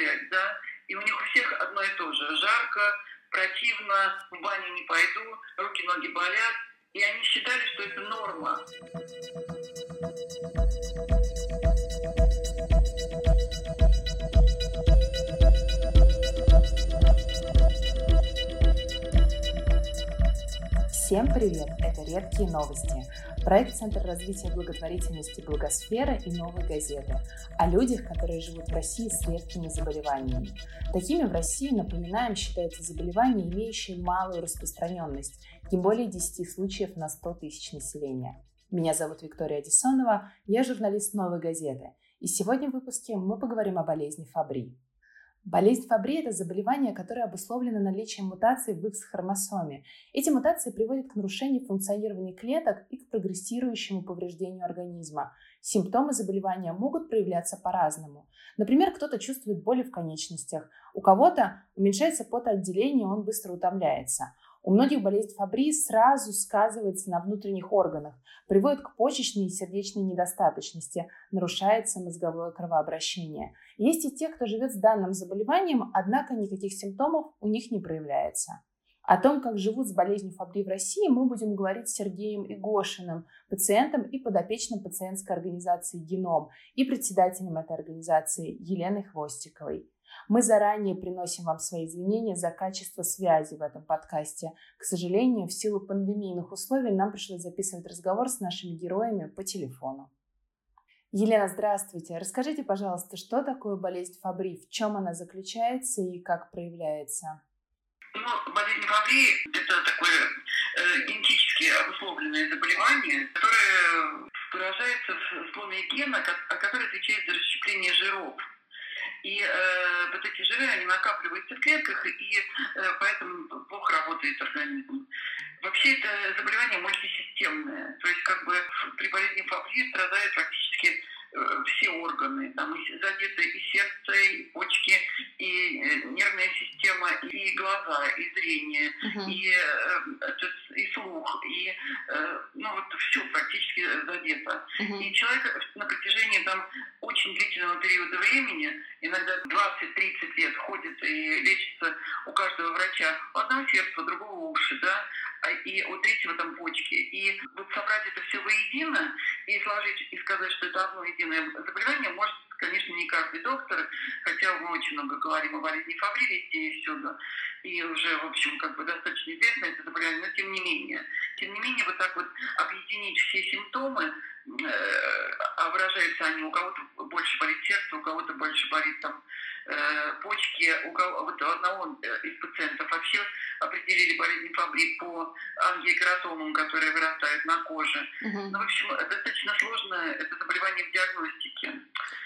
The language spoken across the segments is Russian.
гулять, да, и у них у всех одно и то же. Жарко, противно, в баню не пойду, руки-ноги болят. И они считали, что это норма. Всем привет! Это «Редкие новости» – проект Центра развития благотворительности «Благосфера» и «Новой газеты» о людях, которые живут в России с редкими заболеваниями. Такими в России, напоминаем, считаются заболевания, имеющие малую распространенность, не более 10 случаев на 100 тысяч населения. Меня зовут Виктория Одессонова, я журналист «Новой газеты», и сегодня в выпуске мы поговорим о болезни Фабри. Болезнь Фабри – это заболевание, которое обусловлено наличием мутаций в X-хромосоме. Эти мутации приводят к нарушению функционирования клеток и к прогрессирующему повреждению организма. Симптомы заболевания могут проявляться по-разному. Например, кто-то чувствует боли в конечностях, у кого-то уменьшается потоотделение, он быстро утомляется. У многих болезнь Фабри сразу сказывается на внутренних органах, приводит к почечной и сердечной недостаточности, нарушается мозговое кровообращение. Есть и те, кто живет с данным заболеванием, однако никаких симптомов у них не проявляется. О том, как живут с болезнью Фабри в России, мы будем говорить с Сергеем Игошиным, пациентом и подопечным пациентской организации «Геном» и председателем этой организации Еленой Хвостиковой. Мы заранее приносим вам свои извинения за качество связи в этом подкасте. К сожалению, в силу пандемийных условий нам пришлось записывать разговор с нашими героями по телефону. Елена, здравствуйте. Расскажите, пожалуйста, что такое болезнь Фабри, в чем она заключается и как проявляется? Ну, болезнь Фабри – это такое э, генетически обусловленное заболевание, которое выражается в сломе гена, который отвечает за расщепление жиров. И э, вот эти жиры, они накапливаются в клетках, и э, поэтому плохо работает организм. Вообще это заболевание мультисистемное. То есть как бы при болезни Фабри страдают практически все органы. Там задеты и сердце, и почки, и э, нервная система, и глаза, и зрение, uh-huh. и, э, и слух, и ну вот все практически задето. Uh-huh. И человек на протяжении там очень длительного периода времени, иногда 20-30 лет ходит и лечится у каждого врача у одного сердца, у другого уши, да, а, и у третьего там почки. И вот собрать это все воедино и сложить и сказать, что это одно единое заболевание, может конечно, не каждый доктор, хотя мы очень много говорим о болезни Фабри везде и всюду, и уже, в общем, как бы достаточно известно это заболевание, но тем не менее. Тем не менее, вот так вот объединить все симптомы, э, а выражаются они, у кого-то больше болит сердце, у кого-то больше болит там почки, у кого вот у одного э, из пациентов вообще определили болезнь Фабри по ангиокератомам, которые вырастают на коже. Uh-huh. Ну, в общем, достаточно сложно это заболевание в диагностике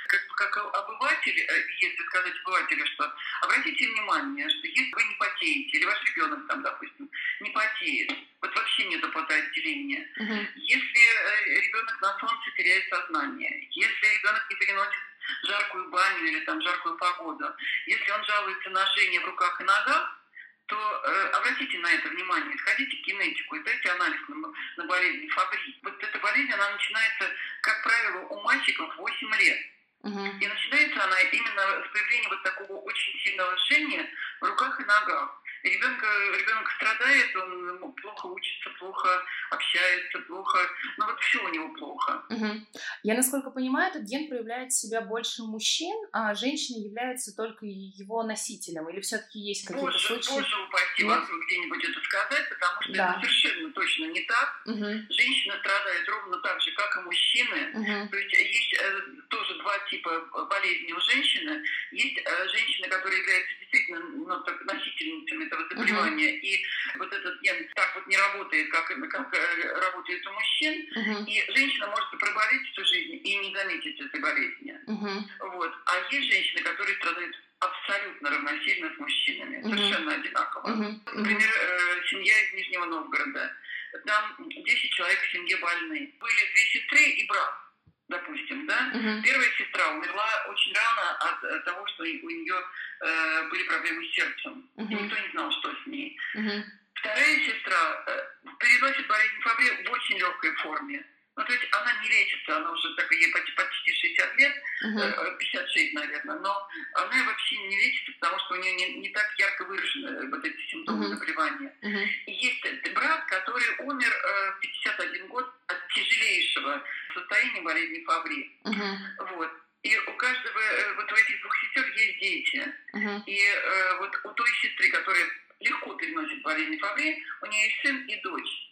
как, как обыватель, э, если сказать обывателю, что обратите внимание, что если вы не потеете, или ваш ребенок там, допустим, не потеет, вот вообще нет потоотделения. Uh-huh. Если э, ребенок на солнце теряет сознание, если ребенок не переносит жаркую баню или там жаркую погоду, если он жалуется на жжение в руках и ногах, то э, обратите на это внимание, сходите к генетику и дайте анализ на, на болезнь Фабри. Вот эта болезнь, она начинается, как правило, у мальчиков 8 лет. Угу. И начинается она именно с появления вот такого очень сильного жжения в руках и ногах. Ребенка, ребенок страдает, он плохо учится, плохо общается, плохо, ну вот все у него плохо. Угу. Я, насколько понимаю, этот ген проявляет себя больше у мужчин, а женщина является только его носителем, или все-таки есть какие-то боже, случаи? Боже упаси вас где-нибудь это сказать, потому что да. это совершенно точно не так. Угу. Женщина страдает ровно так же, как и мужчины. Угу. То есть есть э, тоже два типа болезней у женщины. Есть э, женщины, которые являются действительно ну, так, носительницами этого заболевания. Uh-huh. И вот этот ген так вот не работает, как, как э, работает у мужчин. Uh-huh. И женщина может проболеть всю жизнь и не заметить этой болезни. Uh-huh. Вот. А есть женщины, которые страдают абсолютно равносильно с мужчинами, uh-huh. совершенно одинаково. Uh-huh. Например, э, семья из Нижнего Новгорода. Там 10 человек в семье больны. Были две сестры и брат допустим, да, угу. первая сестра умерла очень рано от того, что у нее э, были проблемы с сердцем. Угу. И никто не знал, что с ней. Угу. Вторая сестра э, переносит болезнь Фабри в очень легкой форме. Ну, то есть она не лечится, она уже так, ей почти, почти 60 лет, uh-huh. 56, наверное, но она вообще не лечится, потому что у нее не, не так ярко выражены вот эти симптомы uh-huh. заболевания. Uh-huh. И есть брат, который умер в 51 год от тяжелейшего состояния болезни Фабри. Uh-huh. Вот. И у каждого вот у этих двух сестер есть дети. Uh-huh. И э, вот у той сестры, которая легко переносит болезнь Фабри, у нее есть сын и дочь.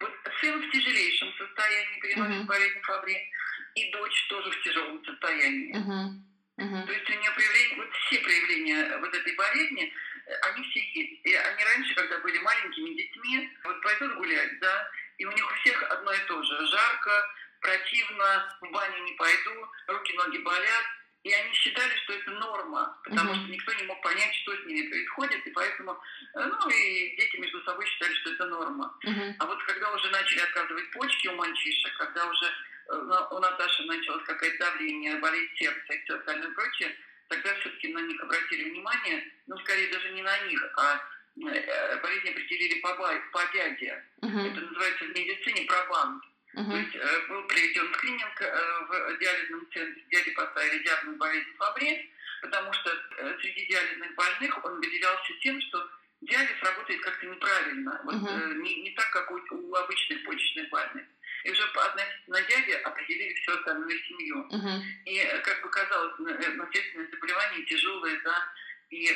Вот сын в тяжелейшем состоянии переносит uh-huh. болезнь Фабри, и дочь тоже в тяжелом состоянии. Uh-huh. Uh-huh. То есть у нее проявление, вот все проявления вот этой болезни, э, они все есть. И они раньше, когда были маленькими детьми, вот пойдут гулять, да, и у них у всех одно и то же. Жарко, противно, в баню не пойду, руки-ноги болят, и они считали, что это норма, потому uh-huh. что никто не мог понять, что с ними происходит, и поэтому, э, ну, и дети между собой считали, что это норма. Uh-huh. А вот когда уже начали отказывать почки у мальчишек, когда уже э, у Наташи началось какое-то давление, болеть сердце и все остальное прочее, тогда все-таки на них обратили внимание, ну, скорее даже не на них, а э, болезнь определили по, по дяде. Uh-huh. Это называется в медицине пробанк. Uh-huh. То есть э, был проведен скрининг э, в диализном центре, дяде поставили диагноз болезни Фабри, потому что э, среди диализных больных он выделялся тем, что диализ работает как-то неправильно, вот, uh-huh. не, не так, как у, у обычных почечных больных. И уже относительно дяди определили всю остальную семью. Uh-huh. И, как бы казалось, наследственное заболевание тяжелое, да, и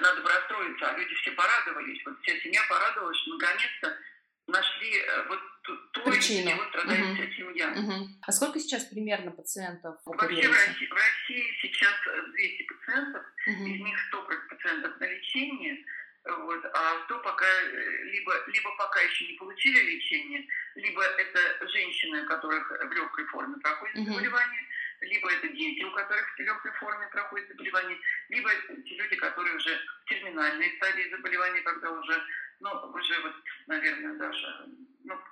надо бы расстроиться, а люди все порадовались, вот вся семья порадовалась, что наконец-то нашли вот причину. вот страдает угу. вся семья. Угу. А сколько сейчас примерно пациентов Вообще в России, в России сейчас 200 пациентов, угу. из них 100 пациентов на лечении, вот, а 100 пока либо, либо пока еще не получили лечение, либо это женщины, у которых в легкой форме проходит угу. заболевание, либо это дети, у которых в легкой форме проходит заболевание, либо те люди, которые уже в терминальной стадии заболевания, когда уже, ну, уже вот, наверное, даже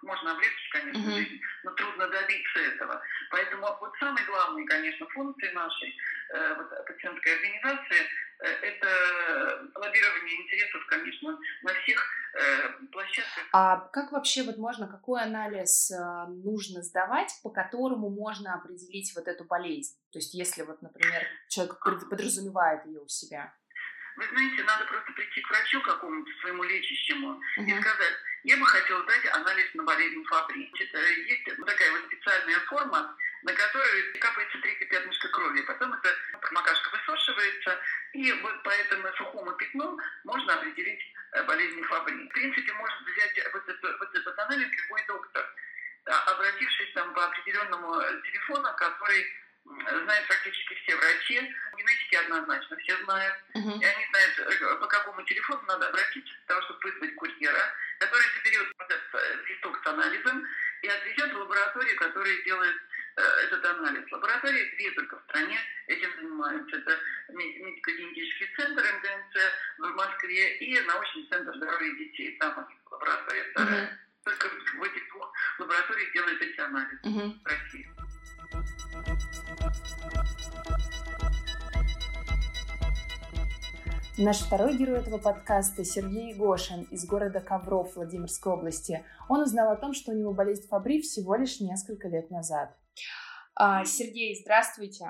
можно облегчить, конечно, uh-huh. жизнь, но трудно добиться этого. Поэтому вот самые главные, конечно, функции нашей э, вот, пациентской организации э, это лоббирование интересов, конечно, на всех э, площадках. А как вообще вот можно, какой анализ э, нужно сдавать, по которому можно определить вот эту болезнь? То есть если вот, например, человек подразумевает ее у себя. Вы знаете, надо просто прийти к врачу какому-то своему лечащему uh-huh. и сказать, я бы хотела дать анализ на болезнь Фабри. Э, есть такая вот специальная форма, на которую капается третье пятнышко крови. Потом эта макашка высушивается, и вот по этому сухому пятну можно определить э, болезнь Фабри. В принципе, может взять вот, это, вот этот анализ любой доктор, обратившись там по определенному телефону, который знают практически все врачи. Генетики однозначно все знают. Uh-huh. И они знают, э, по какому телефону надо обратиться для того, чтобы вызвать курьера, который заберет вот этот э, листок с анализом и отвезет в лабораторию, которая делает э, этот анализ. Лаборатории две только в стране этим занимаются. Это медико-генетический центр МДНЦ в Москве и научный центр здоровья детей. Там лаборатория вторая. Uh-huh. Только в этих двух лабораториях делают эти анализы uh-huh. в России. Наш второй герой этого подкаста Сергей Гошин из города Ковров Владимирской области. Он узнал о том, что у него болезнь Фабри всего лишь несколько лет назад. А, Сергей, здравствуйте.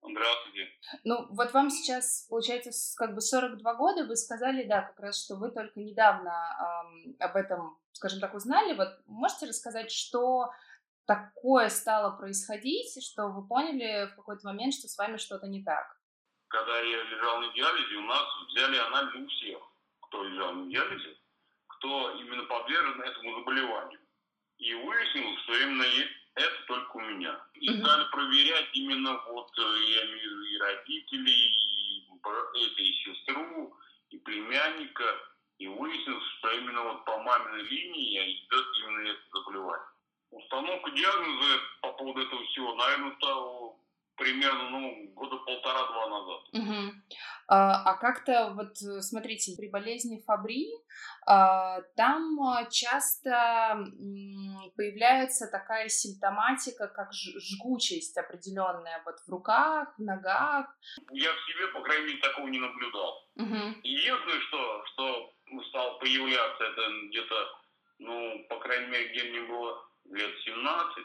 Здравствуйте. Ну, вот вам сейчас, получается, как бы 42 года, вы сказали, да, как раз, что вы только недавно эм, об этом, скажем так, узнали. Вот можете рассказать, что такое стало происходить, что вы поняли в какой-то момент, что с вами что-то не так? Когда я лежал на диализе, у нас взяли анализ у всех, кто лежал на диализе, кто именно подвержен этому заболеванию. И выяснилось, что именно это только у меня. И mm-hmm. стали проверять именно вот, э, я имею и родителей, и, это, и сестру, и племянника. И выяснилось, что именно вот по маминой линии идет именно это заболевание. Установка диагноза по поводу этого всего, наверное, стала примерно, ну, года. А, а как-то, вот, смотрите, при болезни Фабри а, там часто появляется такая симптоматика, как жгучесть определенная вот в руках, в ногах. Я в себе, по крайней мере, такого не наблюдал. Угу. Единственное, что, что стало появляться, это где-то, ну, по крайней мере, где мне было лет 17,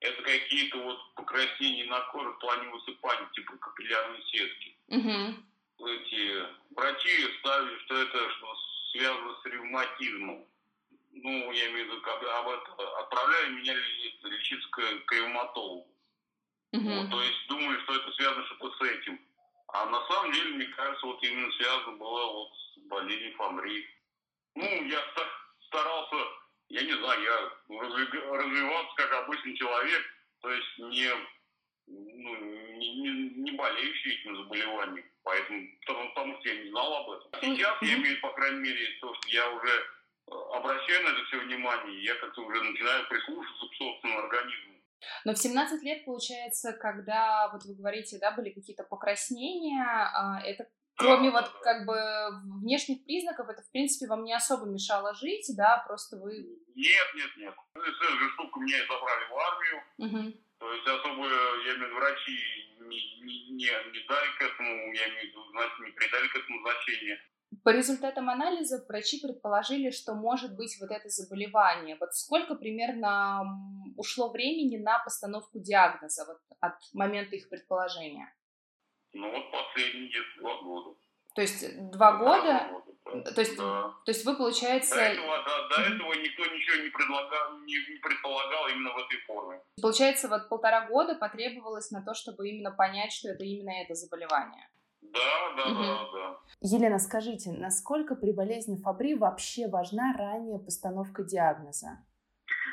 это какие-то вот покраснения на коже в плане высыпания, типа капиллярной сетки. Угу. Эти врачи ставили, что это что связано с ревматизмом. Ну, я имею в виду, когда об этом отправляли меня лечиться к, к ревматологу. Угу. Вот, то есть думали, что это связано что-то с этим. А на самом деле, мне кажется, вот именно связано было вот с болезнью Фомри. Ну, я старался, я не знаю, я развиваться как обычный человек, то есть не, ну, не, не, не болеющий этим заболеванием. Поэтому, потому, что я не знал об этом. Сейчас я имею, по крайней мере, то, что я уже э, обращаю на это все внимание, я как-то уже начинаю прислушиваться к собственному организму. Но в 17 лет, получается, когда, вот вы говорите, да, были какие-то покраснения, а, это кроме вот как бы внешних признаков, это, в принципе, вам не особо мешало жить, да, просто вы... Нет, нет, нет. Эта же штука меня забрали в армию, угу. То есть особо, я имею в виду, врачи не, не, не, не дали к этому, я имею в виду, не придали к этому значения. По результатам анализа врачи предположили, что может быть вот это заболевание. Вот сколько примерно ушло времени на постановку диагноза вот, от момента их предположения? Ну вот последние два года. То есть два года? года То есть, да. то есть вы, получается... До этого, до, до этого никто ничего не, предлагал, не, не предполагал именно в этой форме. Получается, вот полтора года потребовалось на то, чтобы именно понять, что это именно это заболевание. Да, да, угу. да, да. Елена, скажите, насколько при болезни Фабри вообще важна ранняя постановка диагноза?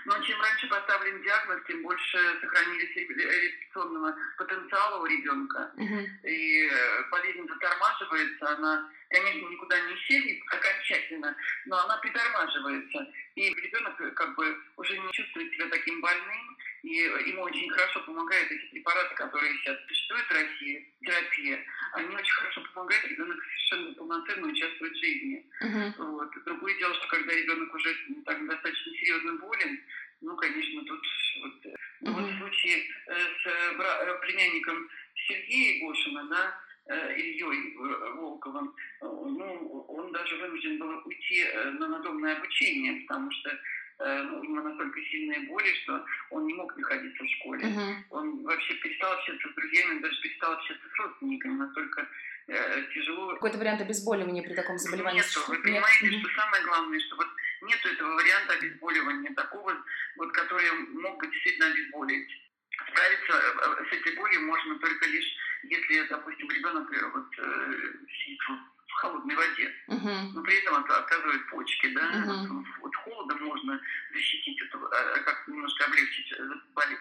Но чем раньше поставлен диагноз, тем больше сохранились реабилитационного потенциала у ребенка. Угу. И э, болезнь затормаживается, она, конечно, никуда не исчезнет окончательно, но она притормаживается. И ребенок э, как бы уже не чувствует себя таким больным, и ему очень хорошо помогают эти препараты, которые сейчас существуют в России, терапия. Они очень хорошо помогают, ребенок совершенно полноценно участвует в жизни. Uh-huh. Вот. Другое дело, что когда ребенок уже ну, так, достаточно серьезно болен, ну, конечно, тут вот, uh-huh. вот в случае э, с э, племянником Сергея Гошина, да, э, Ильей Волковым, ну, он даже вынужден был уйти на надомное обучение, потому что Э, ну, у него настолько сильные боли, что он не мог находиться в школе. Uh-huh. Он вообще перестал общаться с друзьями, даже перестал общаться с родственниками, настолько э, тяжело. Какой-то вариант обезболивания при таком заболевании? Нет, вы понимаете, Нет. что самое главное, что вот нет этого варианта обезболивания, такого, вот, который мог бы действительно обезболить. Справиться э, с этой болью можно только лишь, если, допустим, ребенок вот, сидит в холодной воде, uh-huh. но при этом отказывает почки, да, uh-huh. вот холодом можно защитить, это, э, как немножко облегчить э,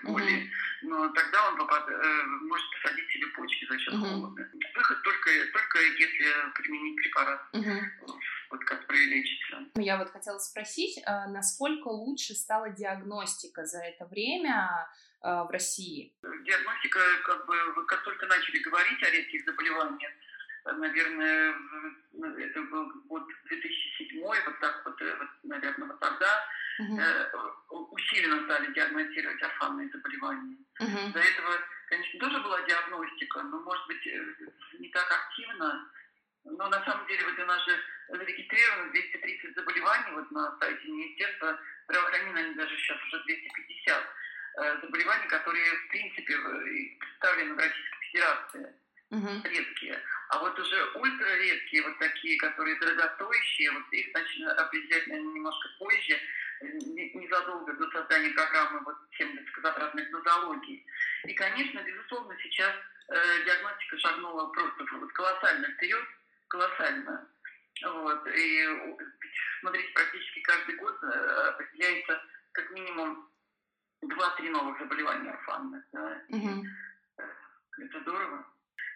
боли, uh-huh. но тогда он попад, э, может посадить себе почки за счет uh-huh. холода. Выход только, только если применить препарат, uh-huh. вот, который лечится. Ну, я вот хотела спросить, насколько лучше стала диагностика за это время в России? Диагностика, как бы, как только начали говорить о редких заболеваниях, наверное, это был год 2007, вот так вот, э, вот наверное, вот тогда uh-huh. э, усиленно стали диагностировать орфанные заболевания. Uh-huh. До этого, конечно, тоже была диагностика, но, может быть, э, не так активно. Но на самом деле вот у нас же зарегистрировано 230 заболеваний вот на сайте Министерства здравоохранения, они даже сейчас уже 250 э, заболеваний, которые, в принципе, представлены в Российской Федерации угу. редкие. А вот уже ультраредкие, вот такие, которые дорогостоящие, вот их начали определять, наверное, немножко позже, незадолго до создания программы вот, тем высокозатратных нозологий. И, конечно, безусловно, сейчас э, диагностика шагнула просто вот, колоссально вперед, колоссально. Вот. И смотрите, практически каждый год э, определяется как минимум 2-3 новых заболевания орфанных. Да? Угу. Это здорово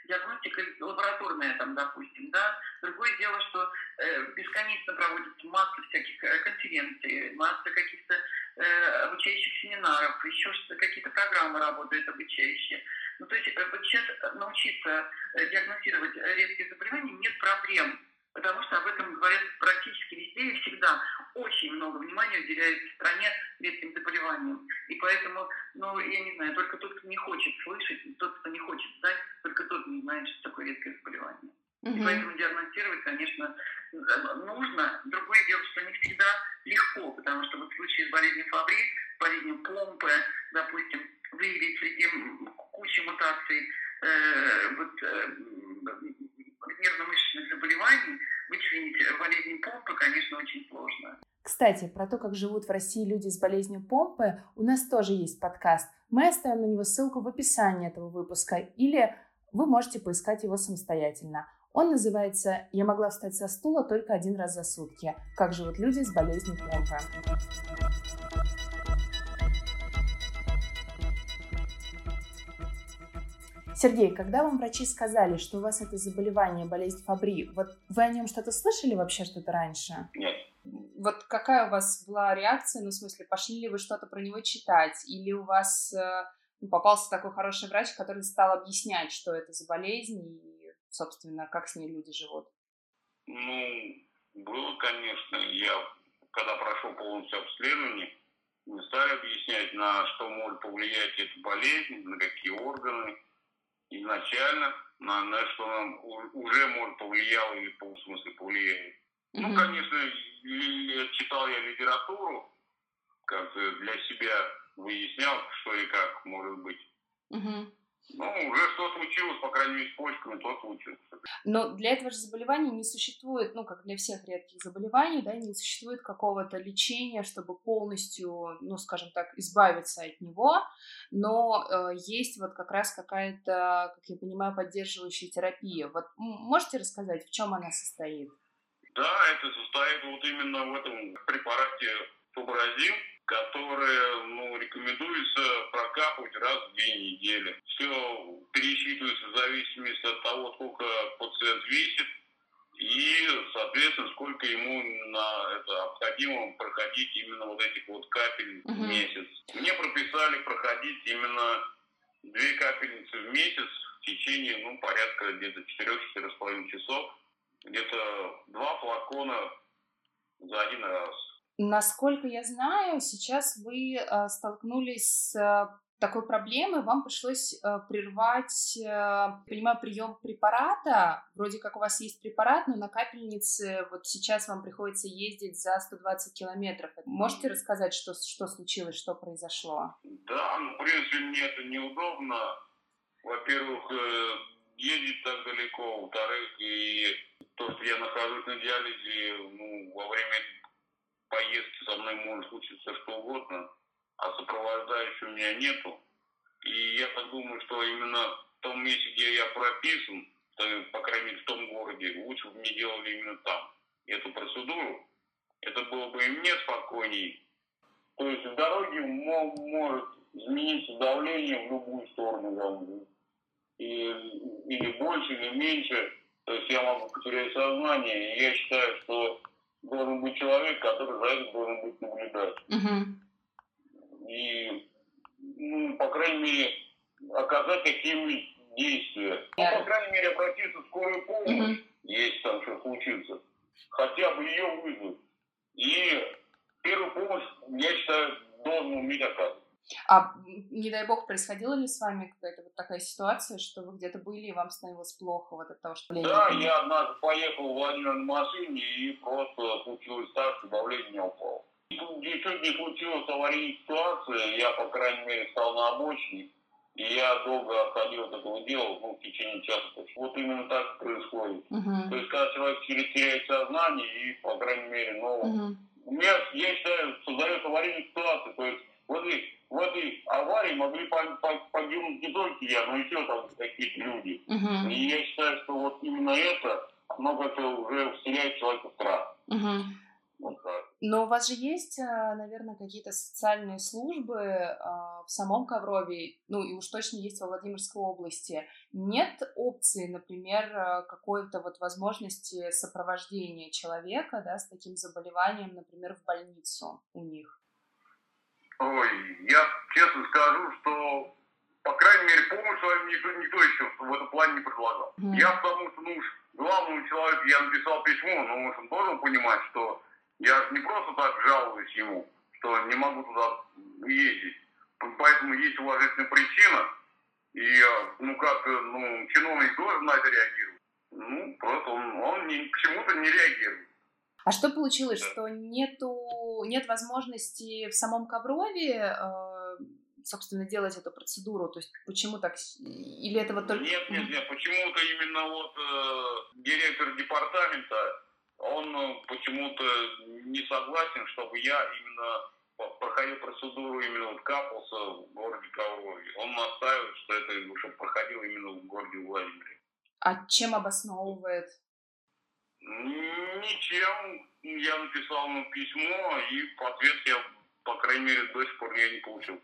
диагностика лабораторная, там, допустим, да. Другое дело, что э, бесконечно проводится масса всяких э, конференций, масса каких-то э, обучающих семинаров, еще какие-то программы работают обучающие. Ну, то есть э, вот сейчас научиться э, диагностировать редкие заболевания нет проблем потому что об этом говорят практически везде и всегда. Очень много внимания уделяют в стране редким заболеваниям. И поэтому, ну, я не знаю, только тот, кто не хочет слышать, тот, кто не хочет знать, только тот не знает, что такое редкое заболевание. Угу. И поэтому диагностировать, конечно, нужно. Другое дело, что не всегда легко, потому что вот в случае с болезнью Фабри, болезнью помпы, допустим, выявить среди кучи мутаций э, вот, э, нервно-мышечных заболеваний, вычленить болезнь помпы, конечно, очень сложно. Кстати, про то, как живут в России люди с болезнью помпы, у нас тоже есть подкаст. Мы оставим на него ссылку в описании этого выпуска, или вы можете поискать его самостоятельно. Он называется «Я могла встать со стула только один раз за сутки. Как живут люди с болезнью помпы». Сергей, когда вам врачи сказали, что у вас это заболевание, болезнь Фабри, вот вы о нем что-то слышали вообще что-то раньше? Нет. Вот какая у вас была реакция, ну, в смысле, пошли ли вы что-то про него читать, или у вас э, ну, попался такой хороший врач, который стал объяснять, что это за болезнь и, собственно, как с ней люди живут? Ну, было, конечно. Я, когда прошел полностью обследование, мне стали объяснять, на что может повлиять эта болезнь, на какие органы, изначально, на, на что нам уже может повлияло или в смысле повлияет. Mm-hmm. Ну, конечно, читал я литературу, как для себя выяснял, что и как может быть. Mm-hmm. Ну, уже что случилось, по крайней мере, с почками, то случилось. Но для этого же заболевания не существует, ну, как для всех редких заболеваний, да, не существует какого-то лечения, чтобы полностью, ну, скажем так, избавиться от него, но э, есть вот как раз какая-то, как я понимаю, поддерживающая терапия. Вот можете рассказать, в чем она состоит? Да, это состоит вот именно в этом препарате фубразин, которые ну, рекомендуется прокапывать раз в две недели. Все пересчитывается в зависимости от того, сколько пациент весит и, соответственно, сколько ему на это необходимо проходить именно вот этих вот капель в месяц. Мне прописали проходить именно две капельницы в месяц в течение, ну, порядка где-то 4-4,5 часов. Где-то два флакона за один раз. Насколько я знаю, сейчас вы э, столкнулись с э, такой проблемой, вам пришлось э, прервать, понимаю, прием препарата. Вроде как у вас есть препарат, но на капельнице вот сейчас вам приходится ездить за 120 километров. Можете рассказать, что, что случилось, что произошло? Да, ну, в принципе, мне это неудобно. Во-первых, ездить так далеко, во-вторых, и то, что я нахожусь на диализе, ну, во время поездки со мной может случиться что угодно, а сопровождающего у меня нету. И я так думаю, что именно в том месте, где я прописан, по крайней мере в том городе, лучше бы мне делали именно там эту процедуру. Это было бы и мне спокойней. То есть в дороге может измениться давление в любую сторону. И, или больше, или меньше. То есть я могу потерять сознание. И я считаю, что должен быть человек, который за этим должен быть наблюдать. Угу. И, ну, по крайней мере, оказать какие-нибудь действия. Ну, по крайней мере, обратиться в скорую помощь, угу. если там что случится. Хотя бы ее вызвать. И первую помощь, я считаю, должен уметь оказывать. А не дай бог, происходила ли с вами какая-то вот такая ситуация, что вы где-то были и вам становилось плохо вот от того, что? Да, я однажды поехал в на машине и просто случилось так, что давление не упало. Чуть не случилась аварийная ситуация, я, по крайней мере, стал на обочине, и я долго отходил от этого дела, ну, в течение часа. Вот именно так происходит. Uh-huh. То есть, когда человек теряет сознание, и, по крайней мере, ну, uh-huh. у меня, я считаю, создается аварийная ситуация, то есть, вот и в этой аварии могли погибнуть не только я, но еще там какие-то люди. Угу. И я считаю, что вот именно это, оно как-то уже вселяет человека страх. Угу. Вот Но у вас же есть, а, наверное, какие-то социальные службы а, в самом Коврове, ну и уж точно есть во Владимирской области. Нет опции, например, а, какой-то вот возможности сопровождения человека да, с таким заболеванием, например, в больницу у них? Ой, я честно скажу, что, по крайней мере, помощь свою никто, никто еще в этом плане не предлагал. Mm. Я потому что, ну уж, главному человеку я написал письмо, но он должен понимать, что я не просто так жалуюсь ему, что не могу туда ездить. Поэтому есть уважительная причина, и, ну, как, ну, чиновник должен на это реагировать. Ну, просто он, он ни, почему-то не реагирует. А что получилось, что нету нет возможности в самом Коврове э, собственно, делать эту процедуру? То есть почему так? Или это вот только... Нет, нет, нет, почему-то именно вот э, директор департамента, он э, почему-то не согласен, чтобы я именно проходил процедуру именно вот капался в городе Коврове. Он настаивает, что это чтобы проходил именно в городе Владимире. А чем обосновывает? Ничем. Я написал ему письмо, и ответ я, по крайней мере, до сих пор я не получил.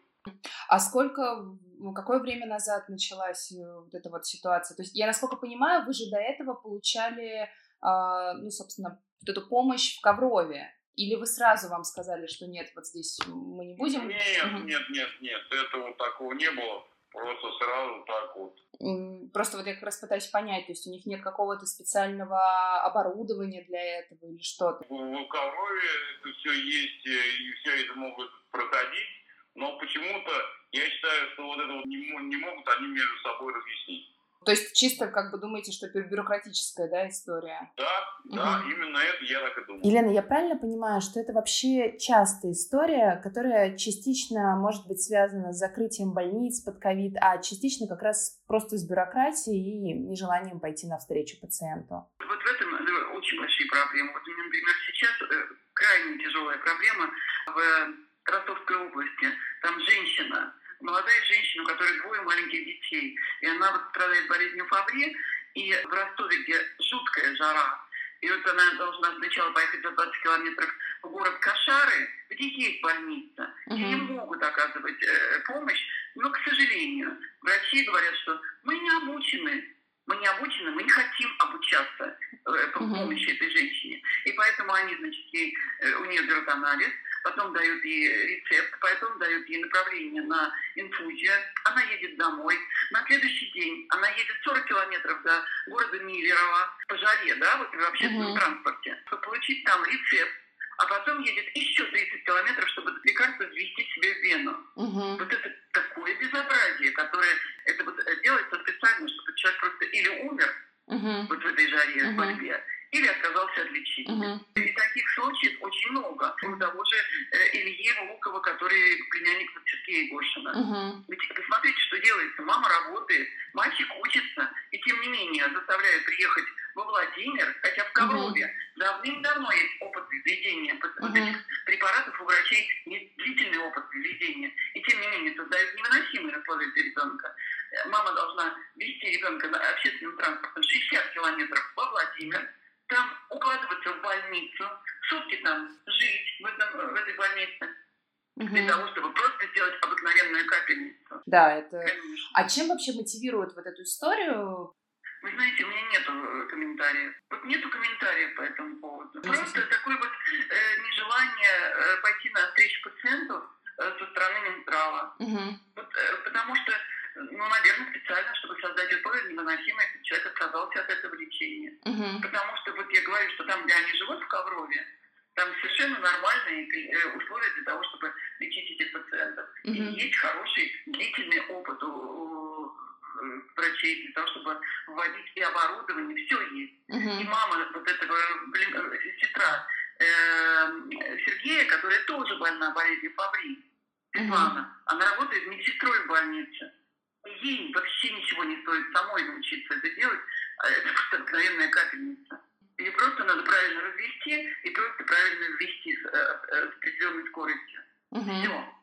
А сколько, ну, какое время назад началась э, вот эта вот ситуация? То есть я, насколько понимаю, вы же до этого получали, э, ну, собственно, вот эту помощь в Коврове. Или вы сразу вам сказали, что нет, вот здесь мы не будем? Нет, нет, нет, нет, этого такого не было. Просто сразу так вот. Просто вот я как раз пытаюсь понять, то есть у них нет какого-то специального оборудования для этого или что-то? В, Коврове это все есть, и все это могут проходить но почему-то я считаю, что вот это вот не, не могут они между собой разъяснить. То есть чисто как бы думаете, что это бюрократическая, да, история? Да, угу. да, именно это я так и думаю. Елена, я правильно понимаю, что это вообще частая история, которая частично может быть связана с закрытием больниц под ковид, а частично как раз просто с бюрократией и нежеланием пойти навстречу пациенту? Вот в этом э, очень большие проблемы. Вот, например, сейчас э, крайне тяжелая проблема в Ростовской области. Там женщина, молодая женщина, у которой двое маленьких детей. И она вот страдает болезнью Фабри. И в Ростове, где жуткая жара, и вот она должна сначала поехать за 20 километров в город Кашары, где есть больница, где uh-huh. им могут оказывать э, помощь. Но, к сожалению, врачи говорят, что мы не обучены, мы не обучены, мы не хотим обучаться э, по помощи этой женщине. И поэтому они, значит, ей, э, у нее берут анализ, потом дают ей рецепт, потом дают ей направление на инфузию, она едет домой. На следующий день она едет 40 километров до города Миллерово по жаре, да, вот в общественном угу. транспорте, чтобы получить там рецепт, а потом едет еще 30 километров, чтобы лекарство ввести себе в вену. Угу. Вот это такое безобразие, которое это вот делается специально, чтобы человек просто или умер угу. вот в этой жаре, угу. в борьбе, или отказался от лечения. Угу. И таких случаев очень много. У того же э, Ильи Лукова, который племянник Сергея Гошина. Угу. Ведь посмотрите, что делается. Мама работает, мальчик учится, и тем не менее заставляют приехать во Владимир, хотя в Коврове угу. давным-давно есть опыт введения угу. препаратов у врачей, есть длительный опыт введения. И тем не менее создают невыносимые условия для ребенка. Э, мама должна вести ребенка на общественном транспорте 60 километров во Владимир, там укладываться в больницу, сутки там жить в, этом, в этой больнице. Угу. Для того, чтобы просто сделать обыкновенную капельницу. Да, это... Конечно. А чем вообще мотивирует вот эту историю? Вы знаете, у меня нету э, комментариев. Вот нету комментариев по этому поводу. Просто такое вот э, нежелание э, пойти на встречу пациенту э, со стороны Минздрава. Угу. Вот, э, потому что ну, наверное, специально, чтобы создать условия невыносимые, если человек отказался от этого лечения. Угу. Потому что вот я говорю, что там, где они живут, в Коврове, нормальные э, условия для того, чтобы лечить этих пациентов. Угу. И есть хороший длительный опыт у врачей для того, чтобы вводить и оборудование, все есть. Угу. И мама вот этого, блин, э, сестра э, Сергея, которая тоже больна болезнью Фабри, Светлана, угу. она работает медсестрой в больнице ей вообще ничего не стоит самой научиться это делать. А это просто обыкновенная капельница. Ее просто надо правильно развести и просто правильно ввести с, э, э, с определенной скоростью. Угу. Все.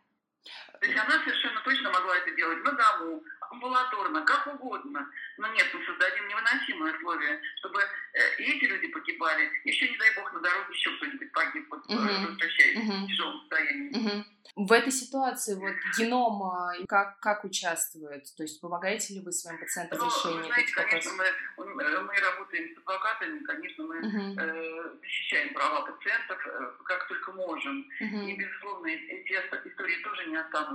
То есть она совершенно точно могла это делать на дому, амбулаторно, как угодно. Но нет, мы создадим невыносимые условия, чтобы э, и эти люди погибали, еще, не дай бог, на дороге еще кто-нибудь погиб, вот, uh-huh. возвращаясь uh-huh. в тяжелом состоянии. Uh-huh. В этой ситуации вот геном как, как участвует? То есть помогаете ли вы своим пациентам в решении ну, знаете, конечно, мы, мы работаем с адвокатами, конечно, мы uh-huh. э, защищаем права пациентов э, как только можем. Uh-huh. И, безусловно, эти истории тоже не останутся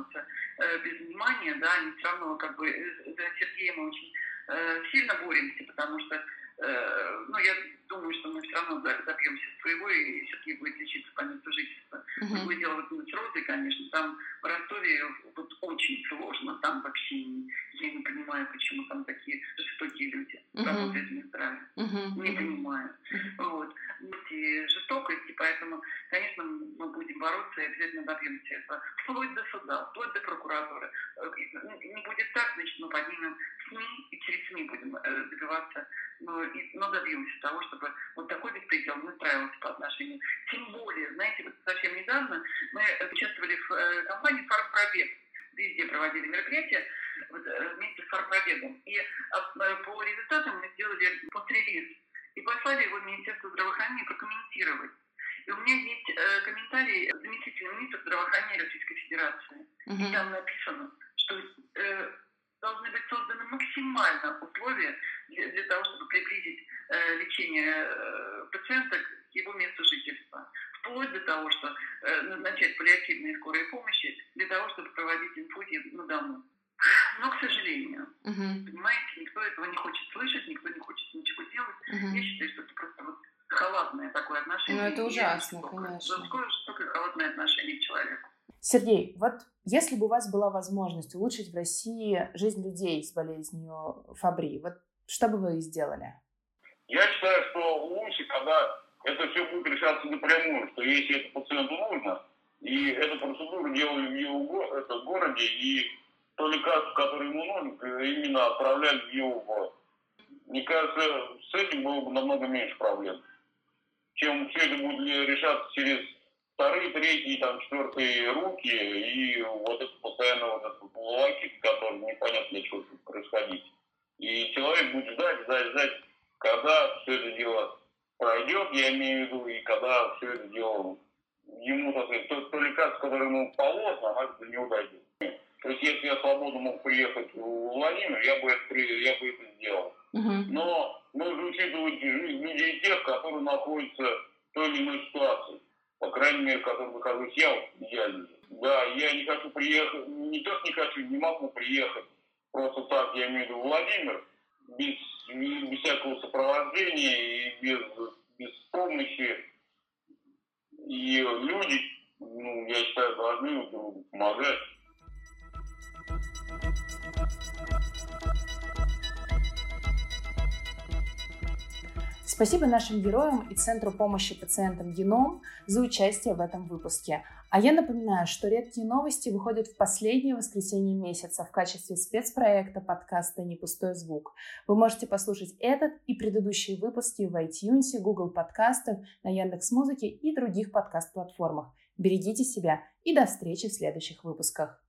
э, без внимания, да, они все равно как бы за Сергеем мы очень э, сильно боремся, потому что Э, ну, я думаю, что мы все равно добьемся своего, и Сергей будет лечиться по месту жительства. Uh-huh. Другое дело вот Розой, конечно, там в Ростове вот очень сложно, там вообще я не понимаю, почему там такие жестокие люди uh-huh. работают в Минздраве. Uh-huh. Не понимаю. Uh-huh. Вот. И жестокости, поэтому, конечно, мы будем бороться молодцы, обязательно добьемся этого. Вплоть до суда, вплоть до прокуратуры. Э, не будет так, значит, мы поднимем СМИ и через СМИ будем э, добиваться, но, и, но добьемся того, чтобы вот такой беспредел не устраивался по отношению. Тем более, знаете, вот совсем недавно мы участвовали в компании «Фармпробег», везде проводили мероприятия вот, вместе с «Фармпробегом. И по результатам мы сделали пост-релиз и послали его в Министерство здравоохранения прокомментировать. И у меня есть э, комментарий заместителя министра здравоохранения Российской Федерации. Uh-huh. И там написано, что э, должны быть созданы максимально условия для, того, чтобы приблизить э, лечение э, пациента к его месту жительства. Вплоть до того, что э, назначать паллиативные скорые помощи для того, чтобы проводить инфузии на дому. Но, к сожалению, uh-huh. понимаете, никто этого не хочет слышать, никто не хочет ничего делать. Uh-huh. Я считаю, что это просто вот халатное такое отношение. Ну, это ужасно, конечно. Жесткое, жестокое, халатное отношение к человеку. Сергей, вот если бы у вас была возможность улучшить в России жизнь людей с болезнью Фабри, вот что бы вы сделали? Я считаю, что лучше, когда это все будет решаться напрямую, что если это пациенту нужно, и эту процедуру делали в его это, городе, и то лекарство, которое ему нужно, именно отправляли в его город. Мне кажется, с этим было бы намного меньше проблем, чем все это будет решаться через вторые, третьи, там, четвертые руки, и вот это постоянно вот этот волокит, который непонятно для чего происходить. И человек будет ждать, ждать, ждать, когда все это дело пройдет, я имею в виду, и когда все это дело ему, так сказать, то, то лекарство, которое ему положено, оно до него дойдет. То есть, если я свободно мог приехать в Владимир, я бы это, я бы это сделал. Uh-huh. Но нужно учитывать жизнь людей тех, которые находятся в той или иной ситуации. По крайней мере, в которой нахожусь я, в идеале. Да, я не хочу приехать, не то, что не хочу, не могу приехать просто так, я имею в виду Владимир, без, без всякого сопровождения и без, без помощи. И люди, ну, я считаю, должны друг другу помогать. Спасибо нашим героям и Центру помощи пациентам Геном за участие в этом выпуске. А я напоминаю, что «Редкие новости» выходят в последнее воскресенье месяца в качестве спецпроекта подкаста «Не пустой звук». Вы можете послушать этот и предыдущие выпуски в iTunes, Google подкастах, на Яндекс.Музыке и других подкаст-платформах. Берегите себя и до встречи в следующих выпусках.